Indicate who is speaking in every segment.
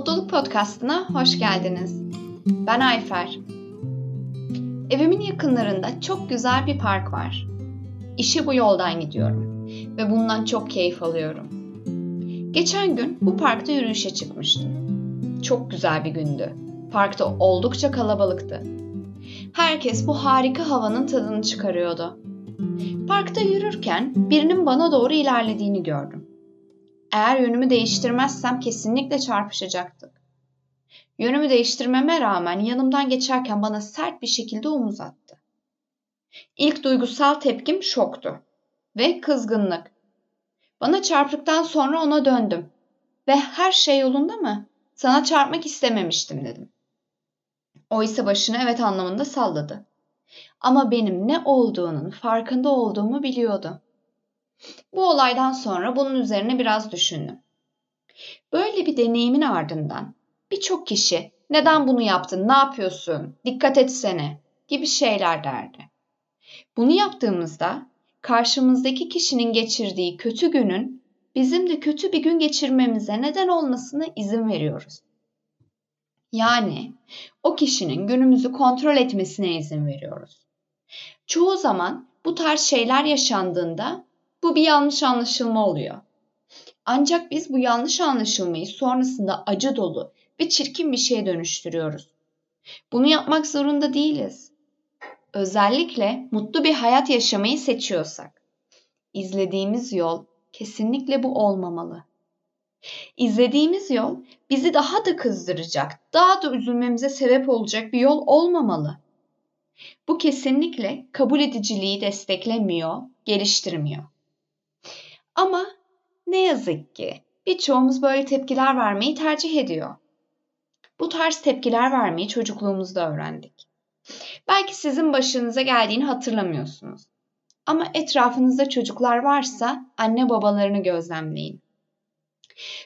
Speaker 1: Mutluluk Podcast'ına hoş geldiniz. Ben Ayfer. Evimin yakınlarında çok güzel bir park var. İşe bu yoldan gidiyorum ve bundan çok keyif alıyorum. Geçen gün bu parkta yürüyüşe çıkmıştım. Çok güzel bir gündü. Parkta oldukça kalabalıktı. Herkes bu harika havanın tadını çıkarıyordu. Parkta yürürken birinin bana doğru ilerlediğini gördüm. Eğer yönümü değiştirmezsem kesinlikle çarpışacaktık. Yönümü değiştirmeme rağmen yanımdan geçerken bana sert bir şekilde omuz attı. İlk duygusal tepkim şoktu ve kızgınlık. Bana çarptıktan sonra ona döndüm ve her şey yolunda mı? Sana çarpmak istememiştim dedim. O ise başını evet anlamında salladı. Ama benim ne olduğunun farkında olduğumu biliyordu. Bu olaydan sonra bunun üzerine biraz düşündüm. Böyle bir deneyimin ardından birçok kişi neden bunu yaptın, ne yapıyorsun, dikkat etsene gibi şeyler derdi. Bunu yaptığımızda karşımızdaki kişinin geçirdiği kötü günün bizim de kötü bir gün geçirmemize neden olmasına izin veriyoruz. Yani o kişinin günümüzü kontrol etmesine izin veriyoruz. Çoğu zaman bu tarz şeyler yaşandığında bu bir yanlış anlaşılma oluyor. Ancak biz bu yanlış anlaşılmayı sonrasında acı dolu ve çirkin bir şeye dönüştürüyoruz. Bunu yapmak zorunda değiliz. Özellikle mutlu bir hayat yaşamayı seçiyorsak. İzlediğimiz yol kesinlikle bu olmamalı. İzlediğimiz yol bizi daha da kızdıracak, daha da üzülmemize sebep olacak bir yol olmamalı. Bu kesinlikle kabul ediciliği desteklemiyor, geliştirmiyor. Ama ne yazık ki birçoğumuz böyle tepkiler vermeyi tercih ediyor. Bu tarz tepkiler vermeyi çocukluğumuzda öğrendik. Belki sizin başınıza geldiğini hatırlamıyorsunuz. Ama etrafınızda çocuklar varsa anne babalarını gözlemleyin.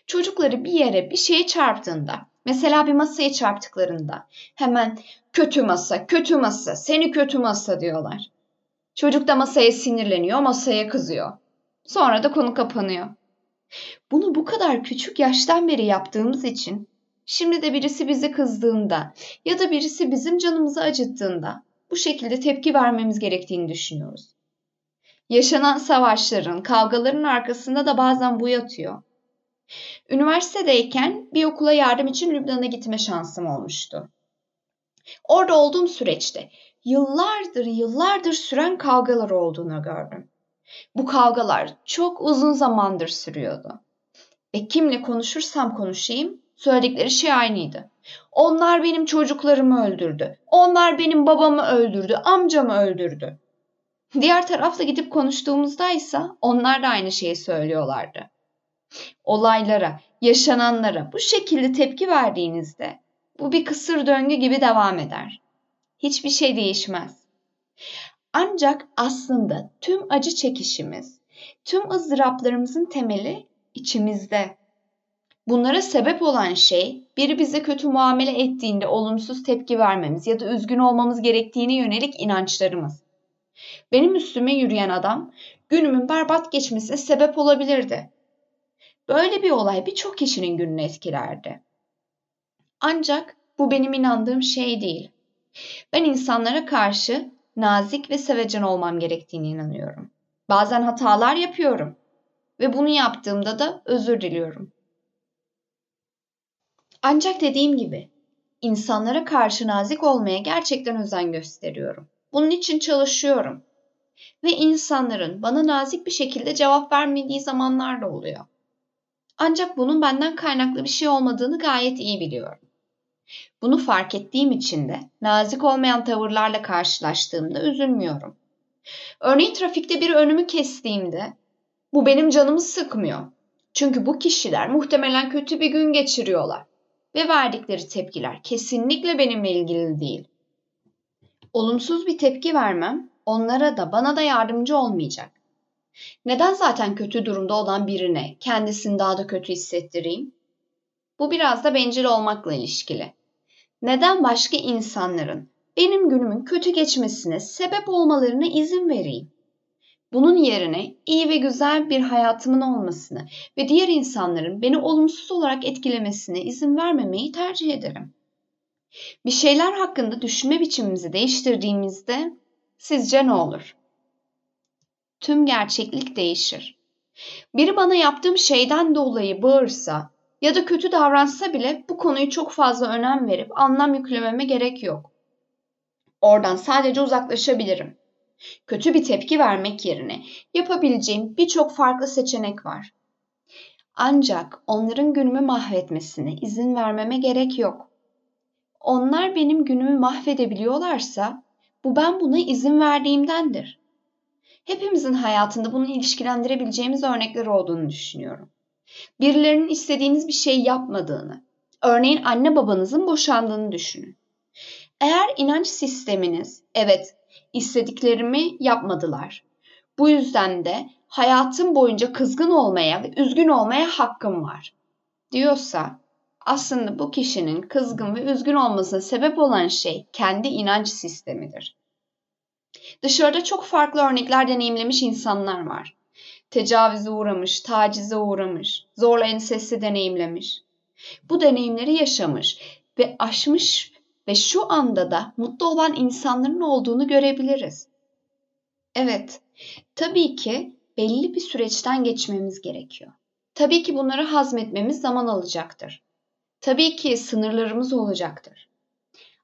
Speaker 1: Çocukları bir yere bir şeye çarptığında, mesela bir masaya çarptıklarında hemen kötü masa, kötü masa, seni kötü masa diyorlar. Çocuk da masaya sinirleniyor, masaya kızıyor. Sonra da konu kapanıyor. Bunu bu kadar küçük yaştan beri yaptığımız için şimdi de birisi bizi kızdığında ya da birisi bizim canımızı acıttığında bu şekilde tepki vermemiz gerektiğini düşünüyoruz. Yaşanan savaşların, kavgaların arkasında da bazen bu yatıyor. Üniversitedeyken bir okula yardım için Lübnan'a gitme şansım olmuştu. Orada olduğum süreçte yıllardır yıllardır süren kavgalar olduğunu gördüm. Bu kavgalar çok uzun zamandır sürüyordu. Ve kimle konuşursam konuşayım söyledikleri şey aynıydı. Onlar benim çocuklarımı öldürdü. Onlar benim babamı öldürdü, amcamı öldürdü. Diğer tarafla gidip konuştuğumuzda ise onlar da aynı şeyi söylüyorlardı. Olaylara, yaşananlara bu şekilde tepki verdiğinizde bu bir kısır döngü gibi devam eder. Hiçbir şey değişmez. Ancak aslında tüm acı çekişimiz, tüm ızdıraplarımızın temeli içimizde. Bunlara sebep olan şey biri bize kötü muamele ettiğinde olumsuz tepki vermemiz ya da üzgün olmamız gerektiğine yönelik inançlarımız. Benim üstüme yürüyen adam günümün berbat geçmesine sebep olabilirdi. Böyle bir olay birçok kişinin gününü etkilerdi. Ancak bu benim inandığım şey değil. Ben insanlara karşı nazik ve sevecen olmam gerektiğini inanıyorum. Bazen hatalar yapıyorum ve bunu yaptığımda da özür diliyorum. Ancak dediğim gibi insanlara karşı nazik olmaya gerçekten özen gösteriyorum. Bunun için çalışıyorum. Ve insanların bana nazik bir şekilde cevap vermediği zamanlar da oluyor. Ancak bunun benden kaynaklı bir şey olmadığını gayet iyi biliyorum. Bunu fark ettiğim için de nazik olmayan tavırlarla karşılaştığımda üzülmüyorum. Örneğin trafikte bir önümü kestiğimde bu benim canımı sıkmıyor. Çünkü bu kişiler muhtemelen kötü bir gün geçiriyorlar ve verdikleri tepkiler kesinlikle benimle ilgili değil. Olumsuz bir tepki vermem onlara da bana da yardımcı olmayacak. Neden zaten kötü durumda olan birine kendisini daha da kötü hissettireyim? Bu biraz da bencil olmakla ilişkili. Neden başka insanların benim günümün kötü geçmesine sebep olmalarına izin vereyim? Bunun yerine iyi ve güzel bir hayatımın olmasını ve diğer insanların beni olumsuz olarak etkilemesine izin vermemeyi tercih ederim. Bir şeyler hakkında düşünme biçimimizi değiştirdiğimizde sizce ne olur? Tüm gerçeklik değişir. Biri bana yaptığım şeyden dolayı bağırsa ya da kötü davransa bile bu konuyu çok fazla önem verip anlam yüklememe gerek yok. Oradan sadece uzaklaşabilirim. Kötü bir tepki vermek yerine yapabileceğim birçok farklı seçenek var. Ancak onların günümü mahvetmesine izin vermeme gerek yok. Onlar benim günümü mahvedebiliyorlarsa bu ben buna izin verdiğimdendir. Hepimizin hayatında bunu ilişkilendirebileceğimiz örnekler olduğunu düşünüyorum. Birilerinin istediğiniz bir şey yapmadığını, örneğin anne babanızın boşandığını düşünün. Eğer inanç sisteminiz, evet istediklerimi yapmadılar. Bu yüzden de hayatım boyunca kızgın olmaya ve üzgün olmaya hakkım var diyorsa aslında bu kişinin kızgın ve üzgün olmasına sebep olan şey kendi inanç sistemidir. Dışarıda çok farklı örnekler deneyimlemiş insanlar var. Tecavüze uğramış, tacize uğramış, zorla ensesti deneyimlemiş. Bu deneyimleri yaşamış ve aşmış ve şu anda da mutlu olan insanların olduğunu görebiliriz. Evet, tabii ki belli bir süreçten geçmemiz gerekiyor. Tabii ki bunları hazmetmemiz zaman alacaktır. Tabii ki sınırlarımız olacaktır.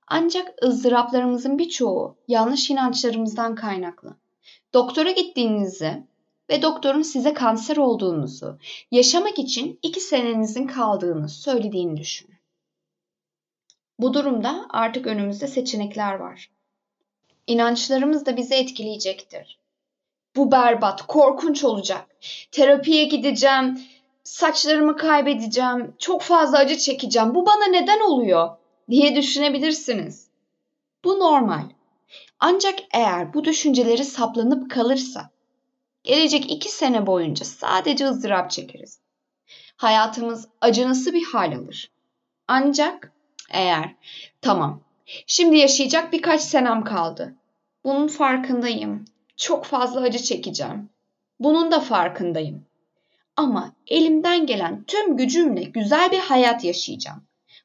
Speaker 1: Ancak ızdıraplarımızın birçoğu yanlış inançlarımızdan kaynaklı. Doktora gittiğinizde ve doktorun size kanser olduğunuzu, yaşamak için iki senenizin kaldığını söylediğini düşünün. Bu durumda artık önümüzde seçenekler var. İnançlarımız da bizi etkileyecektir. Bu berbat, korkunç olacak. Terapiye gideceğim, saçlarımı kaybedeceğim, çok fazla acı çekeceğim. Bu bana neden oluyor diye düşünebilirsiniz. Bu normal. Ancak eğer bu düşünceleri saplanıp kalırsa gelecek iki sene boyunca sadece ızdırap çekeriz. Hayatımız acınası bir hal alır. Ancak eğer tamam şimdi yaşayacak birkaç senem kaldı. Bunun farkındayım. Çok fazla acı çekeceğim. Bunun da farkındayım. Ama elimden gelen tüm gücümle güzel bir hayat yaşayacağım.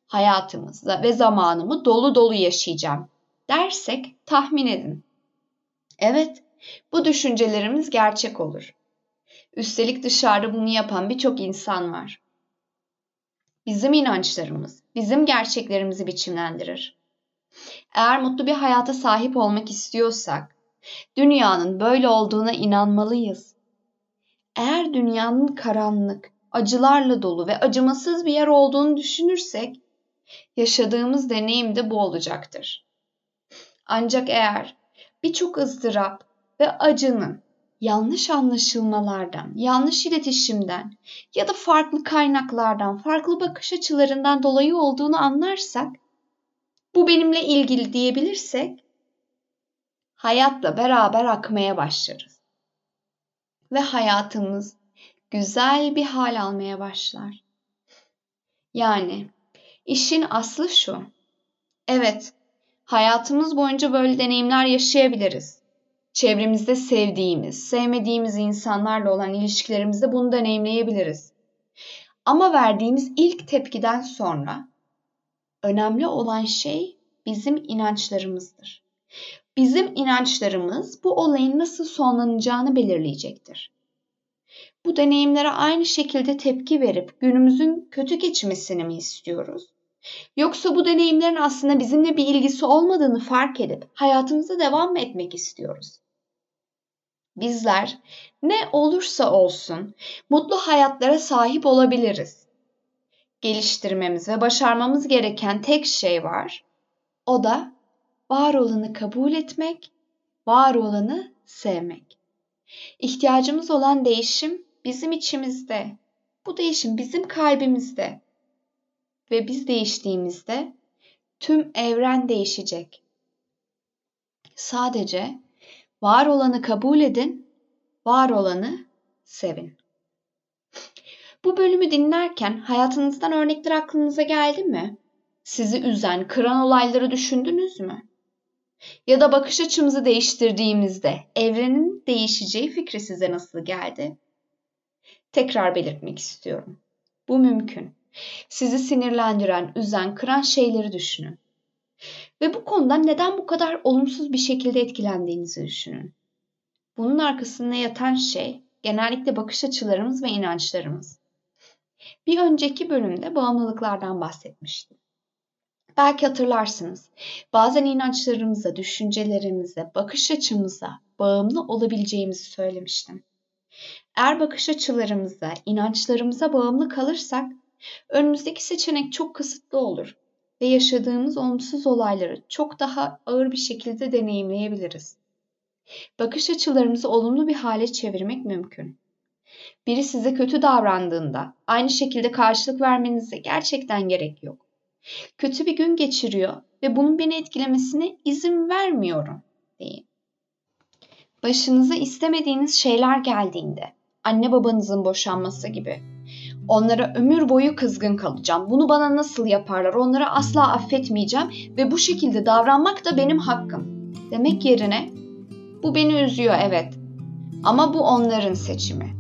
Speaker 1: Hayatımızda ve zamanımı dolu dolu yaşayacağım dersek tahmin edin. Evet, bu düşüncelerimiz gerçek olur. Üstelik dışarıda bunu yapan birçok insan var. Bizim inançlarımız, bizim gerçeklerimizi biçimlendirir. Eğer mutlu bir hayata sahip olmak istiyorsak, dünyanın böyle olduğuna inanmalıyız. Eğer dünyanın karanlık, acılarla dolu ve acımasız bir yer olduğunu düşünürsek, yaşadığımız deneyim de bu olacaktır. Ancak eğer birçok ızdırap ve acının yanlış anlaşılmalardan, yanlış iletişimden ya da farklı kaynaklardan, farklı bakış açılarından dolayı olduğunu anlarsak, bu benimle ilgili diyebilirsek, hayatla beraber akmaya başlarız. Ve hayatımız güzel bir hal almaya başlar. Yani işin aslı şu. Evet, hayatımız boyunca böyle deneyimler yaşayabiliriz çevremizde sevdiğimiz, sevmediğimiz insanlarla olan ilişkilerimizde bunu deneyimleyebiliriz. Ama verdiğimiz ilk tepkiden sonra önemli olan şey bizim inançlarımızdır. Bizim inançlarımız bu olayın nasıl sonlanacağını belirleyecektir. Bu deneyimlere aynı şekilde tepki verip günümüzün kötü geçmesini mi istiyoruz? Yoksa bu deneyimlerin aslında bizimle bir ilgisi olmadığını fark edip hayatımıza devam mı etmek istiyoruz? Bizler ne olursa olsun mutlu hayatlara sahip olabiliriz. Geliştirmemiz ve başarmamız gereken tek şey var. O da var olanı kabul etmek, var olanı sevmek. İhtiyacımız olan değişim bizim içimizde. Bu değişim bizim kalbimizde. Ve biz değiştiğimizde tüm evren değişecek. Sadece Var olanı kabul edin, var olanı sevin. Bu bölümü dinlerken hayatınızdan örnekler aklınıza geldi mi? Sizi üzen, kıran olayları düşündünüz mü? Ya da bakış açımızı değiştirdiğimizde evrenin değişeceği fikri size nasıl geldi? Tekrar belirtmek istiyorum. Bu mümkün. Sizi sinirlendiren, üzen, kıran şeyleri düşünün. Ve bu konudan neden bu kadar olumsuz bir şekilde etkilendiğinizi düşünün. Bunun arkasında yatan şey genellikle bakış açılarımız ve inançlarımız. Bir önceki bölümde bağımlılıklardan bahsetmiştim. Belki hatırlarsınız. Bazen inançlarımıza, düşüncelerimize, bakış açımıza bağımlı olabileceğimizi söylemiştim. Eğer bakış açılarımıza, inançlarımıza bağımlı kalırsak önümüzdeki seçenek çok kısıtlı olur ve yaşadığımız olumsuz olayları çok daha ağır bir şekilde deneyimleyebiliriz. Bakış açılarımızı olumlu bir hale çevirmek mümkün. Biri size kötü davrandığında aynı şekilde karşılık vermenize gerçekten gerek yok. Kötü bir gün geçiriyor ve bunun beni etkilemesine izin vermiyorum deyin. Başınıza istemediğiniz şeyler geldiğinde, anne babanızın boşanması gibi, onlara ömür boyu kızgın kalacağım. Bunu bana nasıl yaparlar? Onları asla affetmeyeceğim ve bu şekilde davranmak da benim hakkım. Demek yerine bu beni üzüyor evet. Ama bu onların seçimi.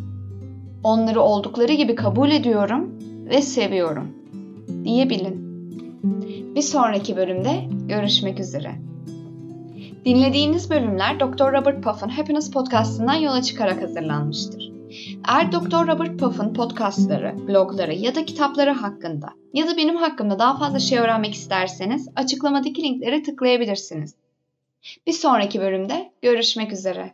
Speaker 1: Onları oldukları gibi kabul ediyorum ve seviyorum diyebilin. Bir sonraki bölümde görüşmek üzere. Dinlediğiniz bölümler Dr. Robert Puff'ın Happiness Podcast'ından yola çıkarak hazırlanmıştır. Eğer Dr. Robert Puff'ın podcastları, blogları ya da kitapları hakkında ya da benim hakkımda daha fazla şey öğrenmek isterseniz açıklamadaki linklere tıklayabilirsiniz. Bir sonraki bölümde görüşmek üzere.